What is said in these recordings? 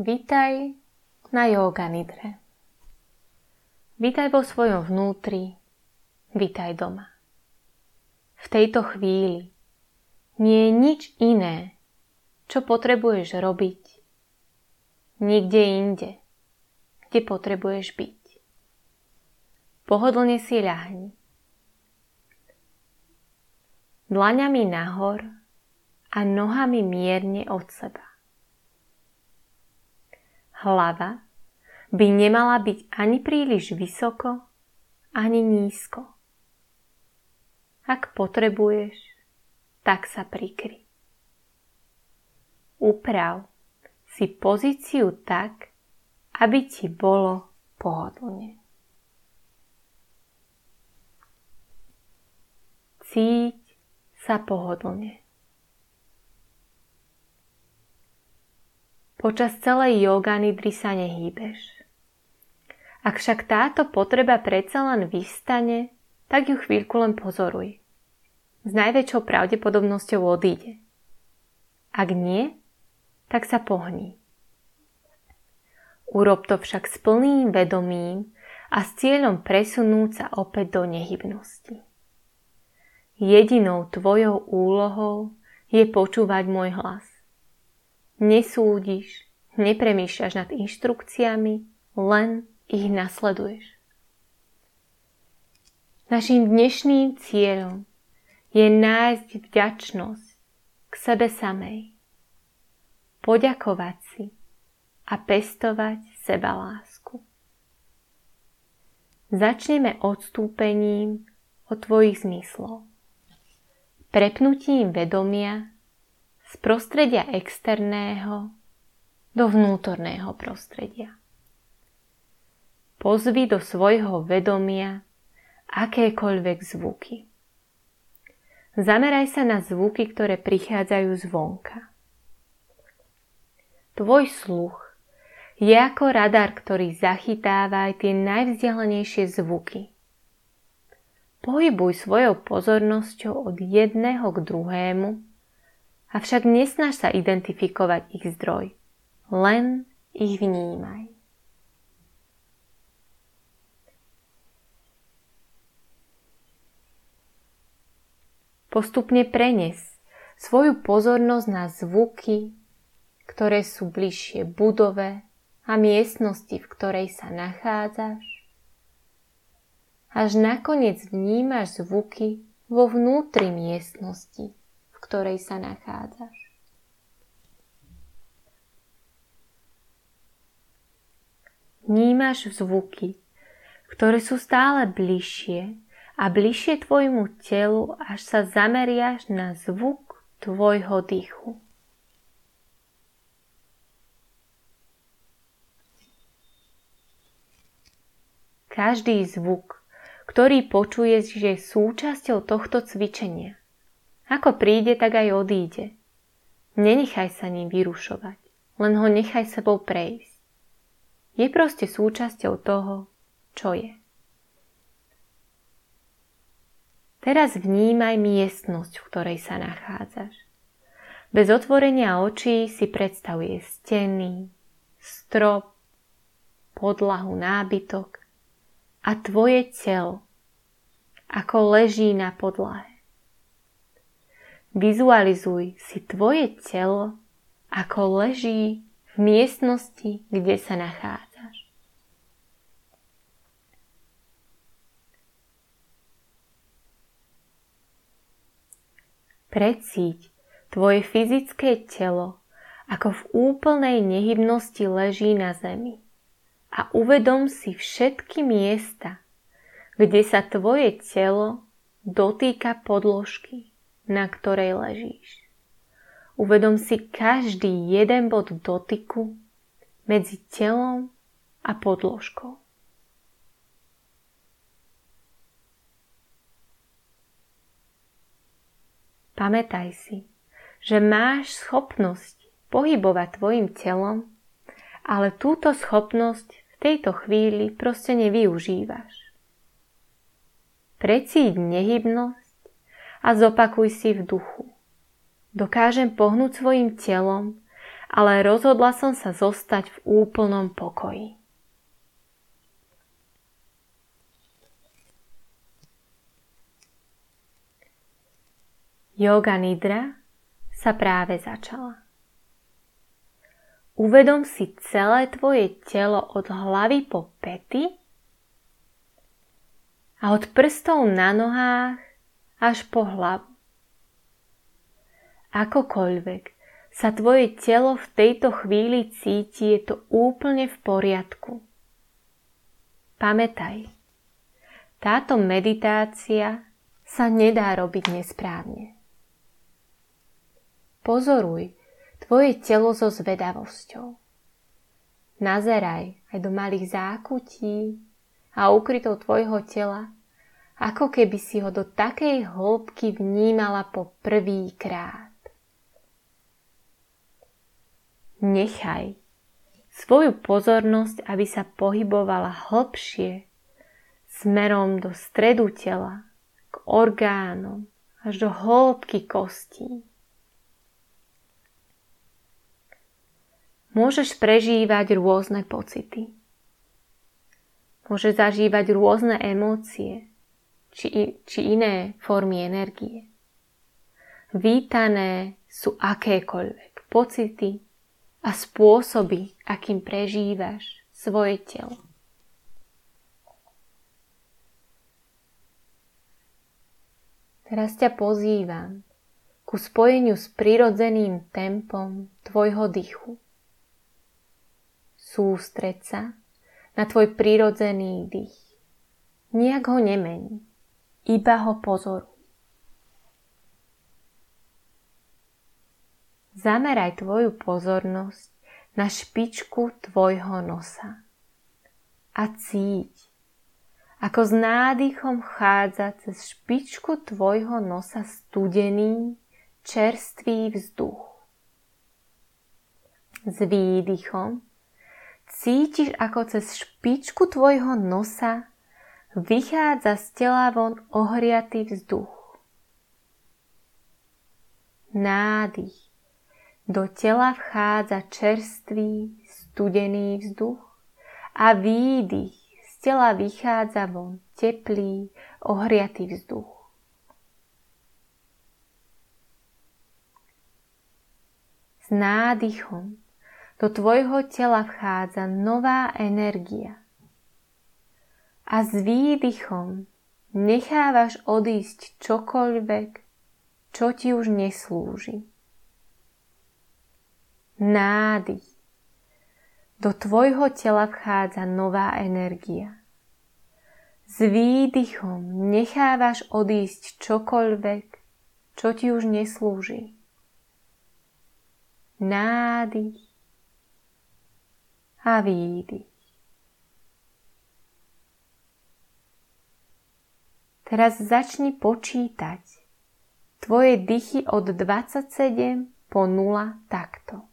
Vítaj na yoga nidre. Vítaj vo svojom vnútri, vítaj doma. V tejto chvíli nie je nič iné, čo potrebuješ robiť. Nikde inde, kde potrebuješ byť. Pohodlne si ľahni. Dlaňami nahor a nohami mierne od seba. Hlava by nemala byť ani príliš vysoko, ani nízko. Ak potrebuješ, tak sa prikry. Uprav si pozíciu tak, aby ti bolo pohodlne. Cíť sa pohodlne. Počas celej yoga nidry sa nehýbeš. Ak však táto potreba predsa len vystane, tak ju chvíľku len pozoruj. S najväčšou pravdepodobnosťou odíde. Ak nie, tak sa pohni. Urob to však s plným vedomím a s cieľom presunúť sa opäť do nehybnosti. Jedinou tvojou úlohou je počúvať môj hlas nesúdiš, nepremýšľaš nad inštrukciami, len ich nasleduješ. Naším dnešným cieľom je nájsť vďačnosť k sebe samej, poďakovať si a pestovať seba lásku. Začneme odstúpením od tvojich zmyslov, prepnutím vedomia z prostredia externého do vnútorného prostredia. Pozvi do svojho vedomia akékoľvek zvuky. Zameraj sa na zvuky, ktoré prichádzajú zvonka. Tvoj sluch je ako radar, ktorý zachytáva aj tie najvzdialenejšie zvuky. Pohybuj svojou pozornosťou od jedného k druhému Avšak nesnaž sa identifikovať ich zdroj, len ich vnímaj. Postupne prenes svoju pozornosť na zvuky, ktoré sú bližšie budove a miestnosti, v ktorej sa nachádzaš. Až nakoniec vnímaš zvuky vo vnútri miestnosti ktorej sa nachádzaš. Vnímaš zvuky, ktoré sú stále bližšie a bližšie tvojmu telu, až sa zameriaš na zvuk tvojho dýchu. Každý zvuk, ktorý počuješ, je súčasťou tohto cvičenia. Ako príde, tak aj odíde. Nenechaj sa ním vyrušovať, len ho nechaj sebou prejsť. Je proste súčasťou toho, čo je. Teraz vnímaj miestnosť, v ktorej sa nachádzaš. Bez otvorenia očí si predstavuje steny, strop, podlahu, nábytok a tvoje telo, ako leží na podlahe. Vizualizuj si tvoje telo, ako leží v miestnosti, kde sa nachádzaš. Precíť tvoje fyzické telo, ako v úplnej nehybnosti leží na zemi. A uvedom si všetky miesta, kde sa tvoje telo dotýka podložky na ktorej ležíš. Uvedom si každý jeden bod dotyku medzi telom a podložkou. Pamätaj si, že máš schopnosť pohybovať tvojim telom, ale túto schopnosť v tejto chvíli proste nevyužívaš. Precíť nehybnosť a zopakuj si v duchu. Dokážem pohnúť svojim telom ale rozhodla som sa zostať v úplnom pokoji. Yoga Nidra sa práve začala. Uvedom si celé tvoje telo od hlavy po pety a od prstov na nohách až po hlavu. Akokoľvek sa tvoje telo v tejto chvíli cíti, je to úplne v poriadku. Pamätaj, táto meditácia sa nedá robiť nesprávne. Pozoruj tvoje telo so zvedavosťou. Nazeraj aj do malých zákutí a ukrytov tvojho tela, ako keby si ho do takej hĺbky vnímala po prvý krát. Nechaj svoju pozornosť, aby sa pohybovala hlbšie smerom do stredu tela, k orgánom, až do hĺbky kostí. Môžeš prežívať rôzne pocity. Môžeš zažívať rôzne emócie či, či iné formy energie. Vítané sú akékoľvek pocity a spôsoby, akým prežívaš svoje telo. Teraz ťa pozývam ku spojeniu s prirodzeným tempom tvojho dychu sústreď sa na tvoj prirodzený dých. Nijak ho nemení, iba ho pozoruj. Zameraj tvoju pozornosť na špičku tvojho nosa a cíť, ako s nádychom chádza cez špičku tvojho nosa studený, čerstvý vzduch. S výdychom Cítiš, ako cez špičku tvojho nosa vychádza z tela von ohriatý vzduch. Nádych. Do tela vchádza čerstvý, studený vzduch a výdych. Z tela vychádza von teplý, ohriatý vzduch. S nádychom do tvojho tela vchádza nová energia. A s výdychom nechávaš odísť čokoľvek, čo ti už neslúži. Nádych. Do tvojho tela vchádza nová energia. S výdychom nechávaš odísť čokoľvek, čo ti už neslúži. Nádych a výdych. Teraz začni počítať. Tvoje dychy od 27 po 0 takto.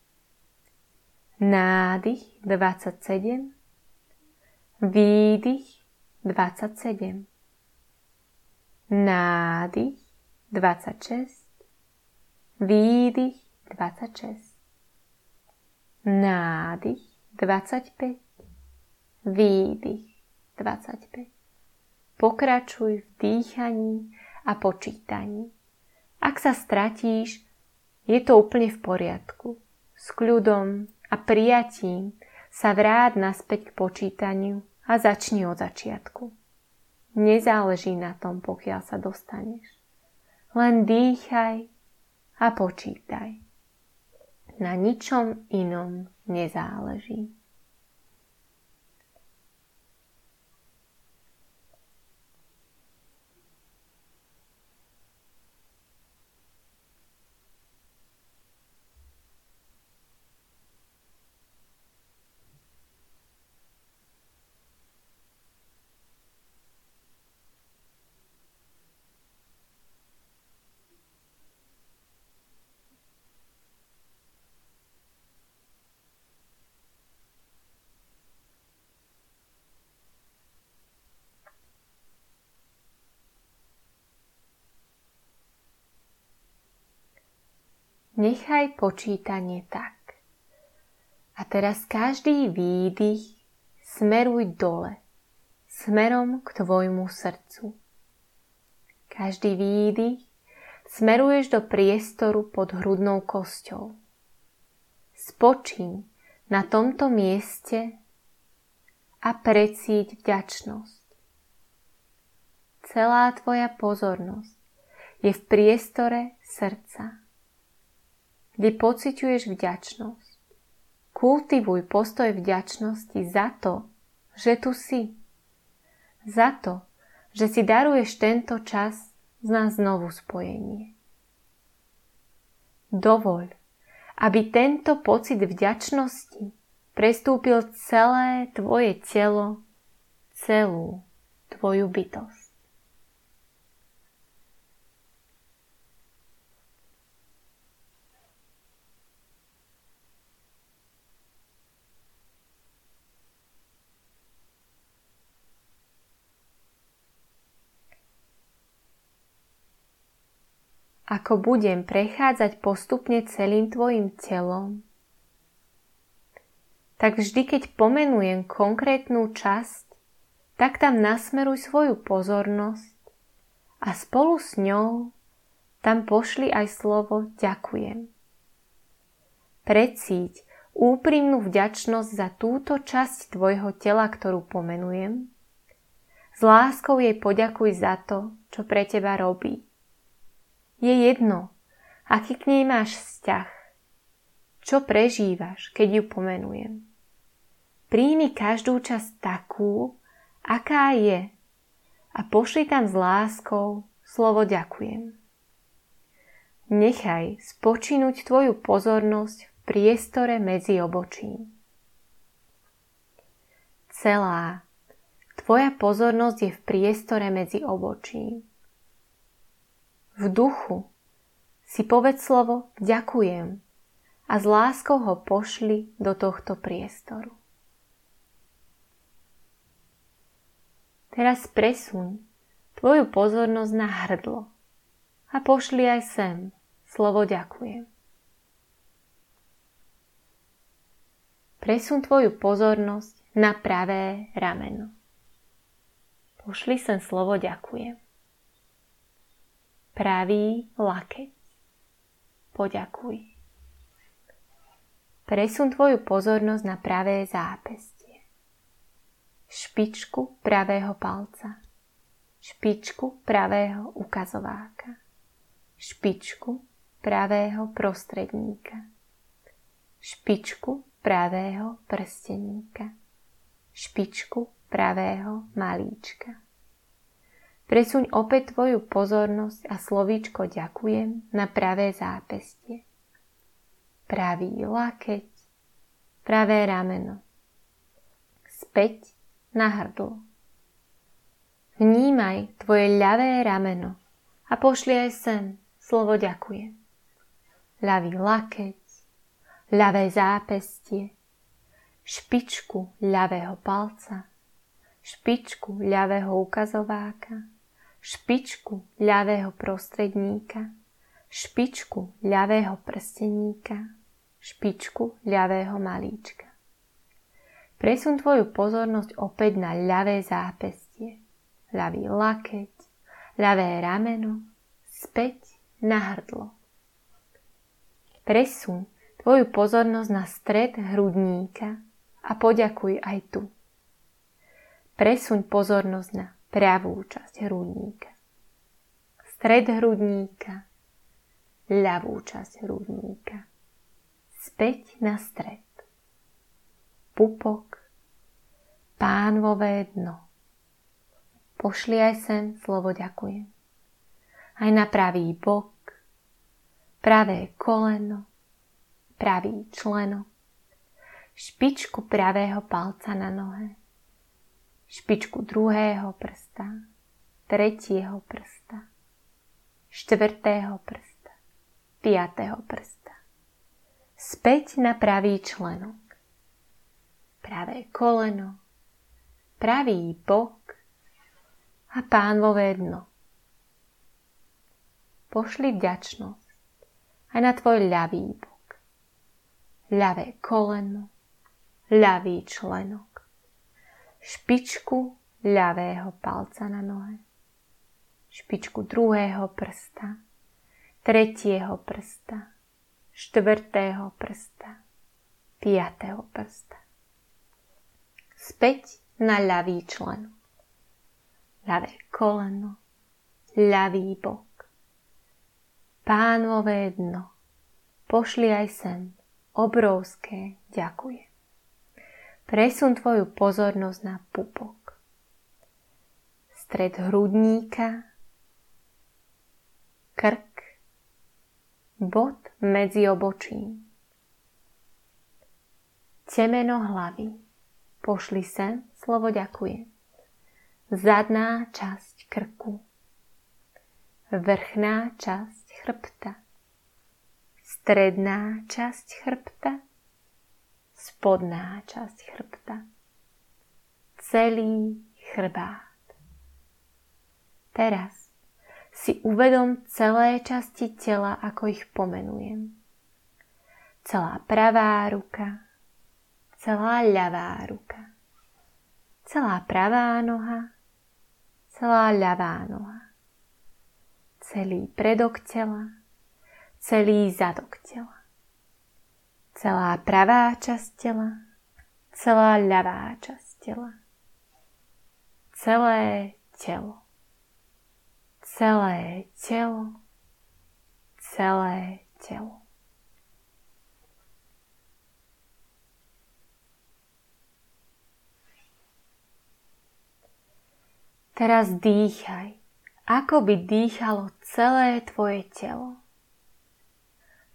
Nádych 27, výdych 27, nádych 26, výdych 26, nádych 25, výdych 25. Pokračuj v dýchaní a počítaní. Ak sa stratíš, je to úplne v poriadku. S kľudom a prijatím sa vráť naspäť k počítaniu a začni od začiatku. Nezáleží na tom, pokiaľ sa dostaneš. Len dýchaj a počítaj. Na ničom inom nezáleží. Nechaj počítanie tak. A teraz každý výdych smeruj dole, smerom k tvojmu srdcu. Každý výdych smeruješ do priestoru pod hrudnou kosťou. Spočíň na tomto mieste a precíť vďačnosť. Celá tvoja pozornosť je v priestore srdca, kde pociťuješ vďačnosť. Kultivuj postoj vďačnosti za to, že tu si. Za to, že si daruješ tento čas na znovu spojenie. Dovoľ, aby tento pocit vďačnosti prestúpil celé tvoje telo, celú tvoju bytosť. Ako budem prechádzať postupne celým tvojim telom, tak vždy, keď pomenujem konkrétnu časť, tak tam nasmeruj svoju pozornosť a spolu s ňou tam pošli aj slovo ďakujem. Precíť úprimnú vďačnosť za túto časť tvojho tela, ktorú pomenujem. S láskou jej poďakuj za to, čo pre teba robí je jedno, aký k nej máš vzťah. Čo prežívaš, keď ju pomenujem. Príjmi každú časť takú, aká je a pošli tam s láskou slovo ďakujem. Nechaj spočinúť tvoju pozornosť v priestore medzi obočím. Celá tvoja pozornosť je v priestore medzi obočím v duchu si povedz slovo ďakujem a s láskou ho pošli do tohto priestoru. Teraz presuň tvoju pozornosť na hrdlo a pošli aj sem slovo ďakujem. Presun tvoju pozornosť na pravé rameno. Pošli sem slovo ďakujem pravý lakeť. Poďakuj. Presun tvoju pozornosť na pravé zápestie. Špičku pravého palca. Špičku pravého ukazováka. Špičku pravého prostredníka. Špičku pravého prsteníka. Špičku pravého malíčka Presuň opäť tvoju pozornosť a slovíčko ďakujem na pravé zápestie. Pravý lakeť, pravé rameno. Späť na hrdlo. Vnímaj tvoje ľavé rameno a pošli aj sem slovo ďakujem. Ľavý lakeť, ľavé zápestie, špičku ľavého palca, špičku ľavého ukazováka, špičku ľavého prostredníka, špičku ľavého prsteníka, špičku ľavého malíčka. Presun tvoju pozornosť opäť na ľavé zápestie, ľavý lakeť, ľavé rameno, späť na hrdlo. Presun tvoju pozornosť na stred hrudníka a poďakuj aj tu. Presuň pozornosť na pravú časť hrudníka, stred hrudníka, ľavú časť hrudníka, späť na stred, pupok, pánvové dno. Pošli aj sem slovo ďakujem. Aj na pravý bok, pravé koleno, pravý členo, špičku pravého palca na nohe, špičku druhého prsta, tretieho prsta, štvrtého prsta, piatého prsta. Späť na pravý členok. Pravé koleno, pravý bok a pánvové dno. Pošli vďačnosť aj na tvoj ľavý bok, ľavé koleno, ľavý členok, špičku ľavého palca na nohe, špičku druhého prsta, tretieho prsta, štvrtého prsta, piatého prsta. Späť na ľavý člen. Ľavé koleno, ľavý bok. Pánové dno, pošli aj sem obrovské ďakujem. Presun tvoju pozornosť na pupok. Stred hrudníka, krk, bod medzi obočím. Temeno hlavy. Pošli sem slovo ďakujem. Zadná časť krku. Vrchná časť chrbta. Stredná časť chrbta spodná časť chrbta, celý chrbát. Teraz si uvedom celé časti tela, ako ich pomenujem. Celá pravá ruka, celá ľavá ruka, celá pravá noha, celá ľavá noha, celý predok tela, celý zadok tela celá pravá časť tela, celá ľavá časť tela, celé telo, celé telo, celé telo. Teraz dýchaj, ako by dýchalo celé tvoje telo.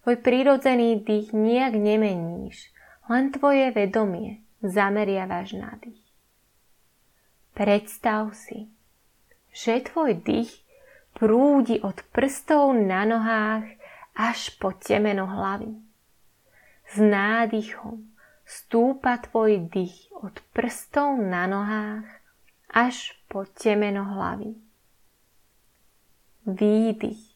Tvoj prírodzený dých nijak nemeníš, len tvoje vedomie zameriavaš na dých. Predstav si, že tvoj dých prúdi od prstov na nohách až po temeno hlavy. S nádychom stúpa tvoj dých od prstov na nohách až po temeno hlavy. Výdych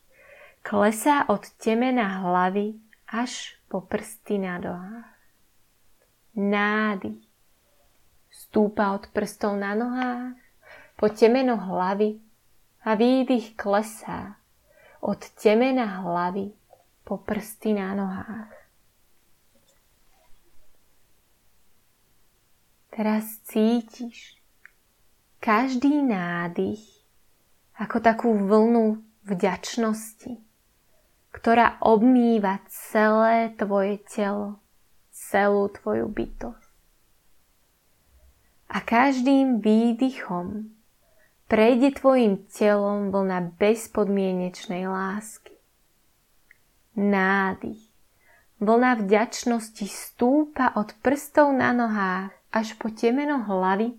Klesá od temena hlavy až po prsty na nohách. Nádych. Stúpa od prstov na nohách po temeno hlavy a výdych klesá od temena hlavy po prsty na nohách. Teraz cítiš každý nádych ako takú vlnu vďačnosti ktorá obmýva celé tvoje telo, celú tvoju bytosť. A každým výdychom prejde tvojim telom vlna bezpodmienečnej lásky. Nádych. Vlna vďačnosti stúpa od prstov na nohách až po temeno hlavy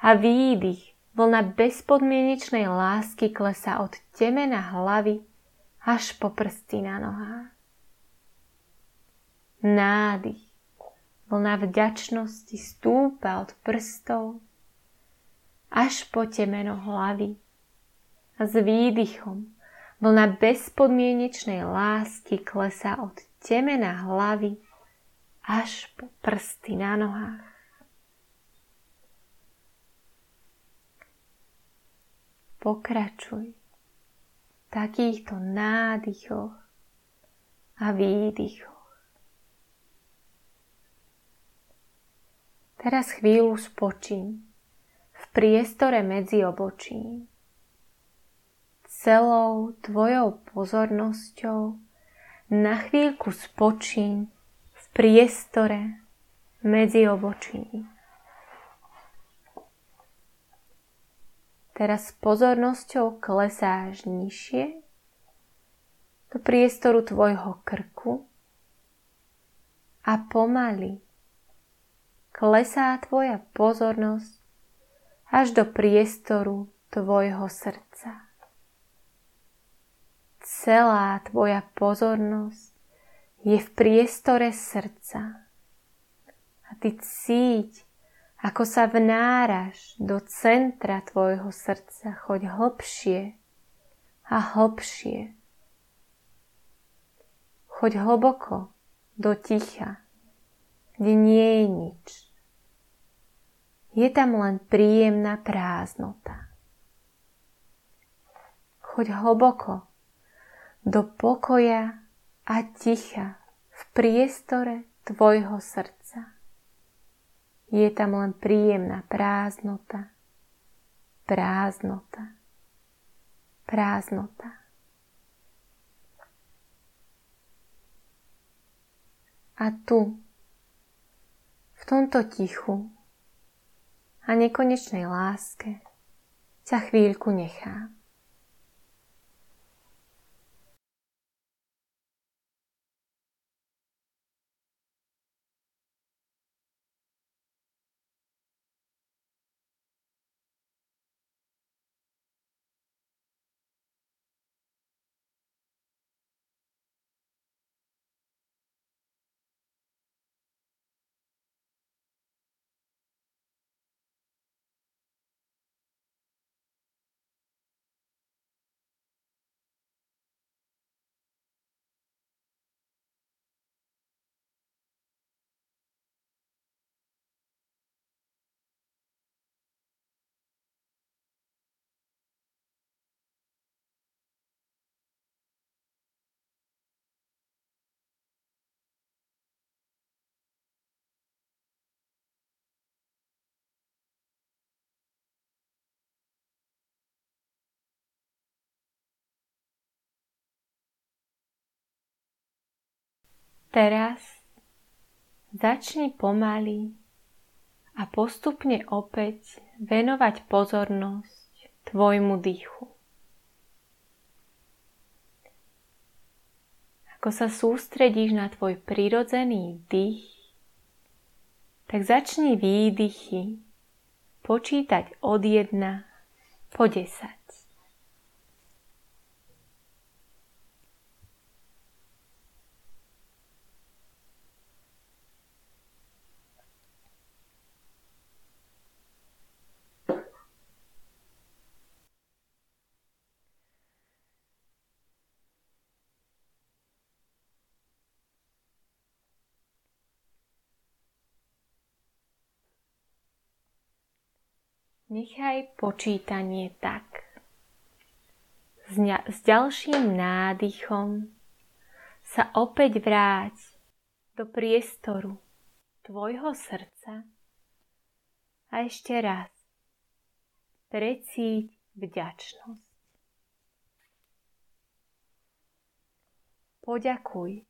a výdych. Vlna bezpodmienečnej lásky klesa od temena hlavy až po prsty na nohách. Nádych. Vlna vďačnosti stúpa od prstov až po temeno hlavy. A s výdychom vlna bezpodmienečnej lásky klesá od temena hlavy až po prsty na nohách. Pokračuj takýchto nádychoch a výdychoch. Teraz chvíľu spočím v priestore medzi obočím. Celou tvojou pozornosťou na chvíľku spočím v priestore medzi obočím. Teraz s pozornosťou klesáš nižšie do priestoru tvojho krku a pomaly klesá tvoja pozornosť až do priestoru tvojho srdca. Celá tvoja pozornosť je v priestore srdca. A ty cíť, ako sa vnáraš do centra tvojho srdca, choď hlbšie a hlbšie. Choď hlboko do ticha, kde nie je nič. Je tam len príjemná prázdnota. Choď hlboko do pokoja a ticha v priestore tvojho srdca. Je tam len príjemná prázdnota, prázdnota, prázdnota. A tu, v tomto tichu a nekonečnej láske, ťa chvíľku nechám. Teraz začni pomaly a postupne opäť venovať pozornosť tvojmu dýchu. Ako sa sústredíš na tvoj prirodzený dých, tak začni výdychy počítať od 1 po 10. Nechaj počítanie tak. S, ňa, s ďalším nádychom sa opäť vráť do priestoru tvojho srdca a ešte raz precíť vďačnosť. Poďakuj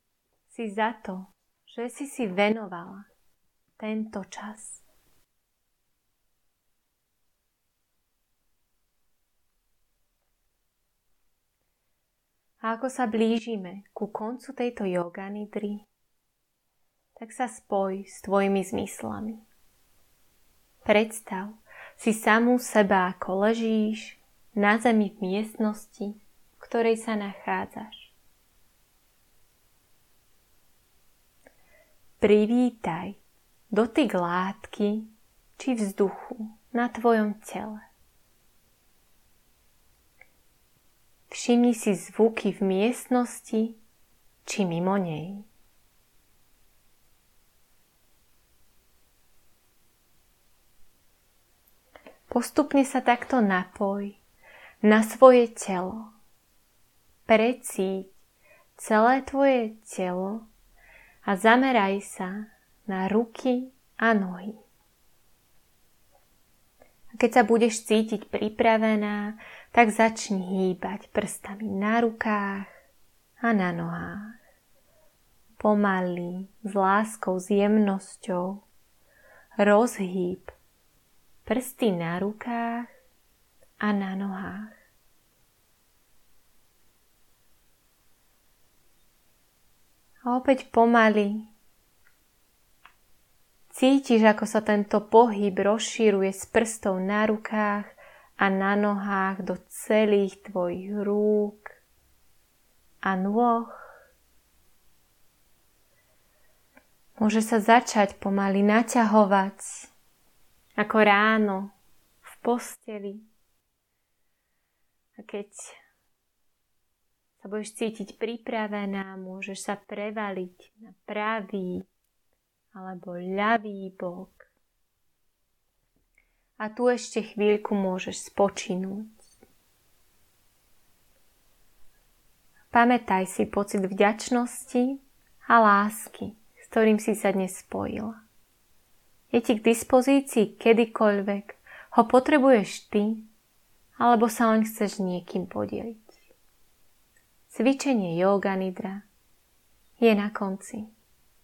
si za to, že si si venovala tento čas. A ako sa blížime ku koncu tejto yoga nidry, tak sa spoj s tvojimi zmyslami. Predstav si samú seba, ako ležíš na zemi v miestnosti, v ktorej sa nachádzaš. Privítaj dotyk látky či vzduchu na tvojom tele. Všimni si zvuky v miestnosti či mimo nej. Postupne sa takto napoj na svoje telo. Precíť celé tvoje telo a zameraj sa na ruky a nohy. A keď sa budeš cítiť pripravená, tak začni hýbať prstami na rukách a na nohách. Pomaly, s láskou, s jemnosťou. Rozhýb prsty na rukách a na nohách. A opäť pomaly cítiš, ako sa tento pohyb rozšíruje z prstov na rukách a na nohách do celých tvojich rúk a nôh. Môže sa začať pomaly naťahovať ako ráno v posteli. A keď sa budeš cítiť pripravená, môžeš sa prevaliť na pravý alebo ľavý bok. A tu ešte chvíľku môžeš spočinúť. Pamätaj si pocit vďačnosti a lásky, s ktorým si sa dnes spojil. Je ti k dispozícii kedykoľvek ho potrebuješ ty, alebo sa len chceš niekým podeliť. Cvičenie yoga nidra je na konci.